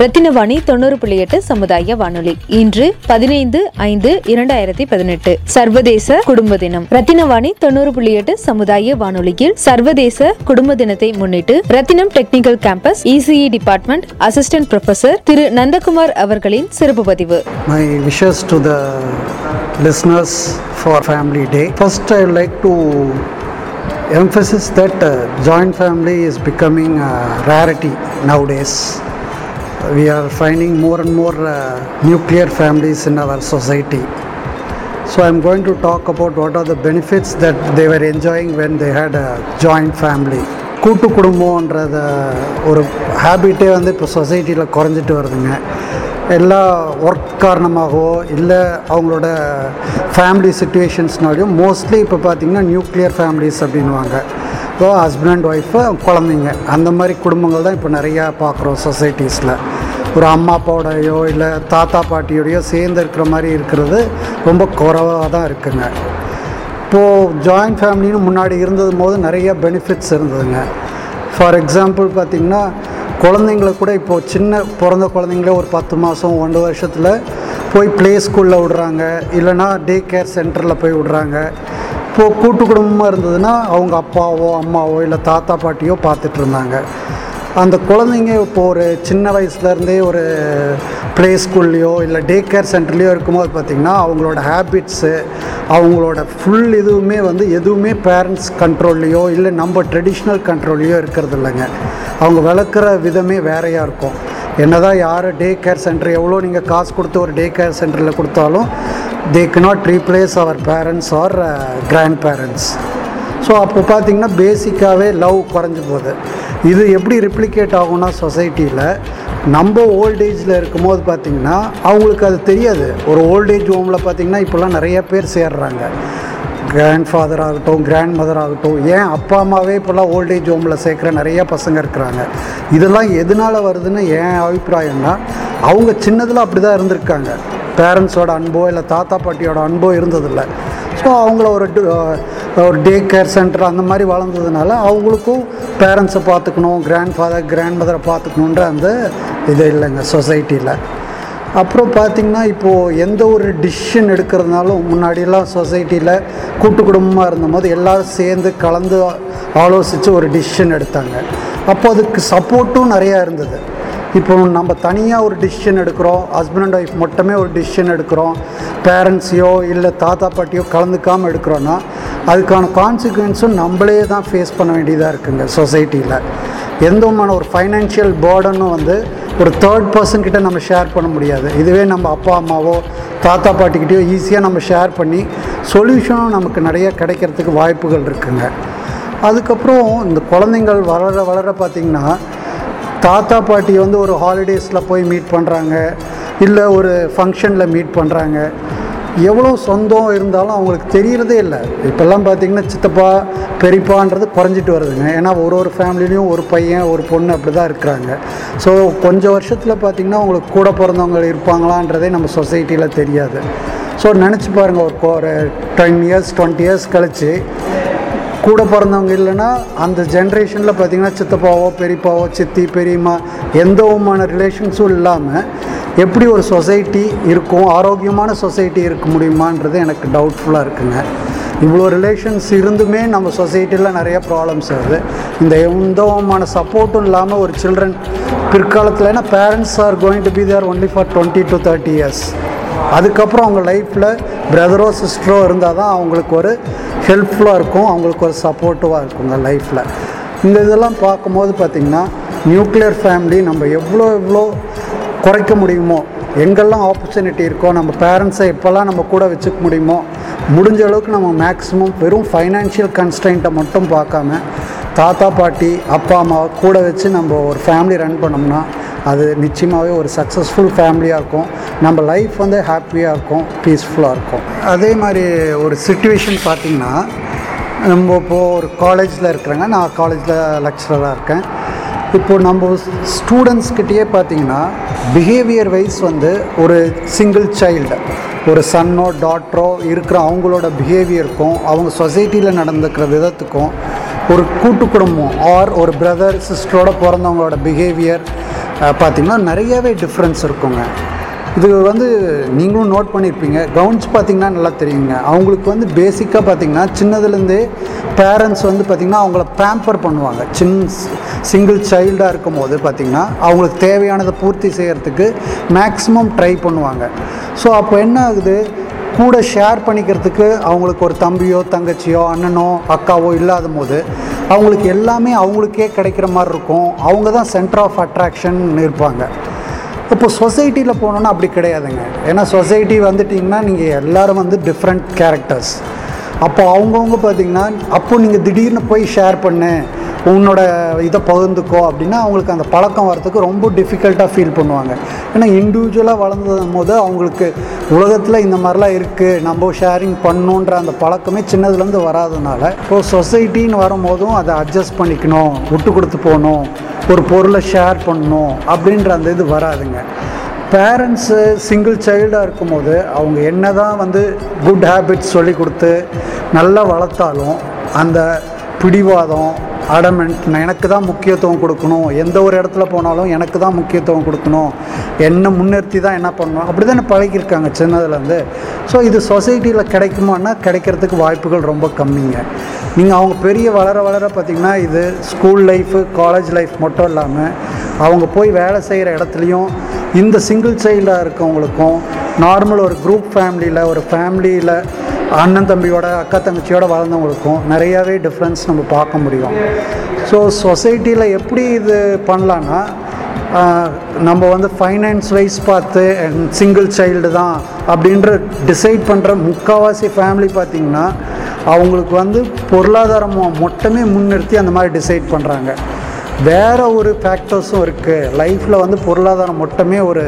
ரத்தினவாணி தொண்ணூறு புள்ளி எட்டு சமுதாய வானொலி இன்று பதினைந்து ஐந்து இரண்டாயிரத்தி பதினெட்டு சர்வதேச குடும்ப தினம் ரத்தினவாணி தொண்ணூறு புள்ளி எட்டு சமுதாய வானொலியில் சர்வதேச குடும்ப தினத்தை முன்னிட்டு Rathinam technical campus ECE department assistant professor Thiru Nandakumar அவர்களின் சிறப்பு பதிவு My wishes to the listeners for Family Day. First, I like to emphasize that uh, joint family is becoming a rarity nowadays. We are finding more and more uh, nuclear families in our society. So, I'm going to talk about what are the benefits that they were enjoying when they had a joint family. கூட்டு குடும்பம்ன்றத ஒரு ஹேபிட்டே வந்து இப்போ சொசைட்டியில் குறைஞ்சிட்டு வருதுங்க எல்லா work காரணமாகவோ இல்லை அவங்களோட ஃபேமிலி சுச்சுவேஷன்ஸ்னாலையும் மோஸ்ட்லி இப்போ பார்த்திங்கன்னா நியூக்ளியர் ஃபேமிலிஸ் அப்படின்வாங்க ஸோ ஹஸ்பண்ட் அண்ட் ஒய்ஃபு குழந்தைங்க அந்த மாதிரி குடும்பங்கள் தான் இப்போ நிறையா பார்க்குறோம் சொசைட்டிஸில் ஒரு அம்மா அப்பாவோடையோ இல்லை தாத்தா பாட்டியோடையோ சேர்ந்து இருக்கிற மாதிரி இருக்கிறது ரொம்ப குறைவாக தான் இருக்குங்க. இப்போது ஜாயிண்ட் ஃபேமிலின்னு முன்னாடி இருந்தது போது நிறைய பெனிஃபிட்ஸ் இருந்ததுங்க. ஃபார் எக்ஸாம்பிள் பார்த்திங்கன்னா குழந்தைங்கள கூட இப்போது சின்ன பிறந்த குழந்தைங்கள ஒரு பத்து மாதம் ஒன்று வருஷத்தில் போய் ப்ளே ஸ்கூலில் விடுறாங்க. இல்லைனா டே கேர் சென்டரில் போய் விடுறாங்க. இப்போது கூட்டு குடும்பமாக இருந்ததுன்னா அவங்க அப்பாவோ அம்மாவோ இல்லை தாத்தா பாட்டியோ பார்த்துட்டு இருந்தாங்க. அந்த குழந்தைங்க இப்போ ஒரு சின்ன வயசுலேருந்தே ஒரு ப்ளே ஸ்கூல்லையோ இல்லை டே கேர் சென்டர்லேயோ இருக்கும்போது பார்த்திங்கன்னா அவங்களோட ஹேபிட்ஸு அவங்களோட ஃபுல் இதுவுமே வந்து எதுவுமே பேரண்ட்ஸ் கண்ட்ரோல்லையோ இல்லை நம்ம ட்ரெடிஷ்னல் கண்ட்ரோல்லையோ இருக்கிறது இல்லைங்க. அவங்க வளர்க்குற விதமே வேறையாக இருக்கும். என்னதான் யார் டே கேர் சென்டர் எவ்வளோ நீங்கள் காசு கொடுத்து ஒரு டே கேர் சென்டரில் கொடுத்தாலும் they cannot replace our parents or grand parents so அப்போ பார்த்தீங்கன்னா பேசிக்காகவே லவ் குறைஞ்சி போகுது. இது எப்படி ரிப்ளிகேட் ஆகும்னா சொசைட்டியில் நம்ம ஓல்டேஜில் இருக்கும்போது பார்த்திங்கன்னா அவங்களுக்கு அது தெரியாது. ஒரு ஓல்டேஜ் ஹோமில் பார்த்திங்கன்னா இப்போல்லாம் நிறைய பேர் சேர்றாங்க. கிராண்ட் ஃபாதர் ஆகட்டும் கிராண்ட் மதர் ஆகட்டும் ஏன் அப்பா அம்மாவே இப்போல்லாம் ஓல்டேஜ் ஹோமில் சேர்க்குற நிறைய பசங்க இருக்கிறாங்க. இதெல்லாம் எதனால் வருதுன்னு என் அபிப்பிராயம்னா அவங்க சின்னதில் அப்படி தான் இருந்திருக்காங்க பேரண்ட்ஸோட அன்போ இல்லை தாத்தா பாட்டியோட அன்போ இருந்ததில்லை. ஸோ அவங்கள ஒரு ஒரு டே கேர் சென்டர் அந்த மாதிரி வளர்ந்ததுனால அவங்களுக்கும் பேரண்ட்ஸை பார்த்துக்கணும் கிராண்ட் ஃபாதர் கிராண்ட் மதரை பார்த்துக்கணுன்ற அந்த இது இல்லைங்க சொசைட்டியில் அப்புறம் பார்த்திங்கன்னா இப்போது எந்த ஒரு டிசிஷன் எடுக்கிறதுனாலும் முன்னாடியெல்லாம் சொசைட்டியில் கூட்டு குடும்பமாக இருந்தபோது எல்லோரும் சேர்ந்து கலந்து ஆலோசித்து ஒரு டிசிஷன் எடுத்தாங்க. அப்போ அதுக்கு சப்போர்ட்டும் நிறையா இருந்தது. இப்போ நம்ம தனியாக ஒரு டிசிஷன் எடுக்கிறோம் ஹஸ்பண்ட் அண்ட் ஒய்ஃப் மட்டுமே ஒரு டிசிஷன் எடுக்கிறோம் பேரண்ட்ஸையோ இல்லை தாத்தா பாட்டியோ கலந்துக்காமல் எடுக்கிறோன்னா அதுக்கான கான்சிக்வன்ஸும் நம்மளே தான் ஃபேஸ் பண்ண வேண்டியதாக இருக்குங்க சொசைட்டியில் எந்த விதமான ஒரு ஃபைனான்ஷியல் பேர்டனும் வந்து ஒரு தேர்ட் பர்சன் கிட்ட நம்ம ஷேர் பண்ண முடியாது. இதுவே நம்ம அப்பா அம்மாவோ தாத்தா பாட்டிக்கிட்டேயோ ஈஸியாக நம்ம ஷேர் பண்ணி சொல்யூஷனும் நமக்கு நிறைய கிடைக்கிறதுக்கு வாய்ப்புகள் இருக்குங்க. அதுக்கப்புறம் இந்த குழந்தைங்கள் வளர வளர பார்த்திங்கன்னா தாத்தா பாட்டி வந்து ஒரு ஹாலிடேஸில் போய் மீட் பண்ணுறாங்க இல்லை ஒரு ஃபங்க்ஷனில் மீட் பண்ணுறாங்க எவ்வளோ சொந்தம் இருந்தாலும் அவங்களுக்கு தெரியறதே இல்லை. இப்போல்லாம் பார்த்தீங்கன்னா சித்தப்பா பெரியப்பான்றது குறைஞ்சிட்டு வருதுங்க. ஏன்னா ஒரு ஒரு ஃபேமிலிலையும் ஒரு பையன் ஒரு பொண்ணு அப்படி தான் இருக்கிறாங்க. ஸோ கொஞ்சம் வருஷத்தில் பார்த்திங்கன்னா அவங்களுக்கு கூட பிறந்தவங்க இருப்பாங்களான்றதே நம்ம சொசைட்டியில் தெரியாது. ஸோ நினச்சி பாருங்கள் ஒரு ஒரு டென் இயர்ஸ் டுவெண்ட்டி இயர்ஸ் கழித்து கூட பிறந்தவங்க இல்லைன்னா அந்த ஜென்ரேஷனில் பார்த்தீங்கன்னா சித்தப்பாவோ பெரியப்பாவோ சித்தி பெரியம்மா எந்த விதமான ரிலேஷன்ஸும் இல்லாமல் எப்படி ஒரு சொசைட்டி இருக்கும் ஆரோக்கியமான சொசைட்டி இருக்க முடியுமான்றது எனக்கு டவுட்ஃபுல்லாக இருக்குங்க. இவ்வளோ ரிலேஷன்ஸ் இருந்துமே நம்ம சொசைட்டியில் நிறைய ப்ராப்ளம்ஸ் வருது. இந்த எந்த விதமான சப்போர்ட்டும் இல்லாமல் ஒரு சில்ட்ரன் பிற்காலத்தில் ஏன்னா parents are going to be there only for twenty to thirty years அதுக்கப்புறம் அவங்க லைஃப்பில் பிரதரோ சிஸ்டரோ இருந்தால் தான் அவங்களுக்கு ஒரு ஹெல்ப்ஃபுல்லாக இருக்கும் அவங்களுக்கு ஒரு சப்போர்ட்டிவாக இருக்குங்க லைஃப்பில் இந்த இதெல்லாம் பார்க்கும்போது பார்த்திங்கன்னா நியூக்ளியர் ஃபேமிலி நம்ம எவ்வளோ எவ்வளோ குறைக்க முடியுமோ? எங்கெல்லாம் ஆப்பர்ச்சுனிட்டி இருக்கோ நம்ம பேரண்ட்ஸை எப்போல்லாம் நம்ம கூட வச்சுக்க முடியுமோ? முடிஞ்ச அளவுக்கு நம்ம மேக்ஸிமம் வெறும் ஃபைனான்ஷியல் கன்ஸ்டன்ட்டை மட்டும் பார்க்காம தாத்தா பாட்டி அப்பா அம்மாவை கூட வச்சு நம்ம ஒரு ஃபேமிலி ரன் பண்ணோம்னா அது நிச்சயமாகவே ஒரு சக்ஸஸ்ஃபுல் ஃபேமிலியாக இருக்கும். நம்ம லைஃப் வந்து ஹாப்பியாக இருக்கும் பீஸ்ஃபுல்லாக இருக்கும். அதே மாதிரி ஒரு சுச்சுவேஷன் பார்த்திங்கன்னா நம்ம இப்போது ஒரு காலேஜில் இருக்கிறேங்க. நான் காலேஜில் லெக்சரராக இருக்கேன். இப்போது நம்ம ஸ்டூடெண்ட்ஸ்கிட்டயே பார்த்தீங்கன்னா பிஹேவியர் வைஸ் வந்து ஒரு சிங்கிள் சைல்டு ஒரு சன்னோ டாட்டரோ இருக்கிற அவங்களோட பிஹேவியருக்கும் அவங்க சொசைட்டியில் நடந்துக்கிற விதத்துக்கும் ஒரு கூட்டு குடும்பம் ஆர் ஒரு பிரதர் சிஸ்டரோட பிறந்தவங்களோட பிஹேவியர் பார்த்திங்கன்னா நிறையவே டிஃப்ரென்ஸ் இருக்குங்க. இது வந்து நீங்களும் நோட் பண்ணியிருப்பீங்க கவுன்ஸ் பார்த்திங்கன்னா நல்லா தெரியுங்க. அவங்களுக்கு வந்து பேசிக்காக பார்த்தீங்கன்னா சின்னதுலேருந்தே பேரண்ட்ஸ் வந்து பார்த்திங்கன்னா அவங்கள பேம்பர் பண்ணுவாங்க. சின் சிங்கிள் சைல்டாக இருக்கும் போது பார்த்திங்கன்னா அவங்களுக்கு தேவையானதை பூர்த்தி செய்கிறதுக்கு மேக்ஸிமம் ட்ரை பண்ணுவாங்க. ஸோ அப்போ என்ன ஆகுது? கூட ஷேர் பண்ணிக்கிறதுக்கு அவங்களுக்கு ஒரு தம்பியோ தங்கச்சியோ அண்ணனோ அக்காவோ இல்லாத போது அவங்களுக்கு எல்லாமே அவங்களுக்கே கிடைக்கிற மாதிரி இருக்கும். அவங்க தான் சென்டர் ஆஃப் அட்ராக்ஷன் இருப்பாங்க. இப்போ சொசைட்டியில் போனோன்னா அப்படி கிடையாதுங்க. ஏன்னா சொசைட்டி வந்துட்டிங்கன்னா நீங்கள் எல்லோரும் வந்து டிஃப்ரெண்ட் கேரக்டர்ஸ் அப்போ அவங்கவுங்க பார்த்தீங்கன்னா அப்போது நீங்கள் திடீர்னு போய் ஷேர் பண்ணு உன்னோட இதை பகிர்ந்துக்கோ அப்படின்னா அவங்களுக்கு அந்த பழக்கம் வரத்துக்கு ரொம்ப டிஃபிகல்ட்டாக ஃபீல் பண்ணுவாங்க. ஏன்னா இண்டிவிஜுவலாக வளர்ந்ததும் போது அவங்களுக்கு உலகத்தில் இந்த மாதிரிலாம் இருக்குது நம்ம ஷேரிங் பண்ணணுன்ற அந்த பழக்கமே சின்னதுலேருந்து வராதனால இப்போது சொசைட்டின்னு வரும்போதும் அதை அட்ஜஸ்ட் பண்ணிக்கணும் விட்டு கொடுத்து போகணும் ஒரு பொருளை ஷேர் பண்ணணும் அப்படின்ற அந்த இது வராதுங்க. பேரண்ட்ஸு சிங்கிள் சைல்டாக இருக்கும்போது அவங்க என்ன தான் வந்து குட் ஹேபிட்ஸ் சொல்லி கொடுத்து நல்லா வளர்த்தாலும் அந்த பிடிவாதம் அடமெண்ட் எனக்கு தான் முக்கியத்துவம் கொடுக்கணும். எந்த ஒரு இடத்துல போனாலும் எனக்கு தான் முக்கியத்துவம் கொடுக்கணும். என்ன முன்னிறுத்தி தான் என்ன பண்ணணும். அப்படி தானே பழகியிருக்காங்க சின்னதுலேருந்து ஸோ இது சொசைட்டியில் கிடைக்குமான்னா கிடைக்கிறதுக்கு வாய்ப்புகள் ரொம்ப கம்மிங்க. நீங்கள் அவங்க பெரிய வளர வளர பார்த்திங்கன்னா இது ஸ்கூல் லைஃபு காலேஜ் லைஃப் மட்டும் இல்லாமல் அவங்க போய் வேலை செய்கிற இடத்துலையும் இந்த சிங்கிள் சைல்டாக இருக்கவங்களுக்கும் நார்மல் ஒரு குரூப் ஃபேமிலியில் ஒரு ஃபேமிலியில் அண்ணன் தம்பியோட அக்கா தங்கச்சியோட வளர்ந்தவங்களுக்கும் நிறையாவே டிஃப்ரென்ஸ் நம்ம பார்க்க முடியும். ஸோ சொசைட்டியில் எப்படி இது பண்ணலான்னா நம்ம வந்து ஃபைனான்ஸ் வைஸ் பார்த்து சிங்கிள் சைல்டு தான் அப்படின்ற டிசைட் பண்ணுற முக்கால்வாசி ஃபேமிலி பார்த்திங்கன்னா அவங்களுக்கு வந்து பொருளாதாரம் மட்டுமே முன்னிறுத்தி அந்த மாதிரி டிசைட் பண்ணுறாங்க வேறு ஒரு ஃபேக்டர்ஸும் இருக்குது லைஃப்பில் வந்து பொருளாதாரம் மட்டுமே ஒரு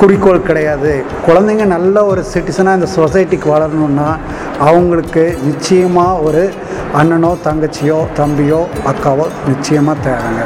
குறிக்கோள் கிடையாது. குழந்தைங்க நல்ல ஒரு சிட்டிசனாக இந்த சொசைட்டிக்கு வளரணுன்னா அவங்களுக்கு நிச்சயமாக ஒரு அண்ணனோ தங்கச்சியோ தம்பியோ அக்காவோ நிச்சயமாக தேவைங்க.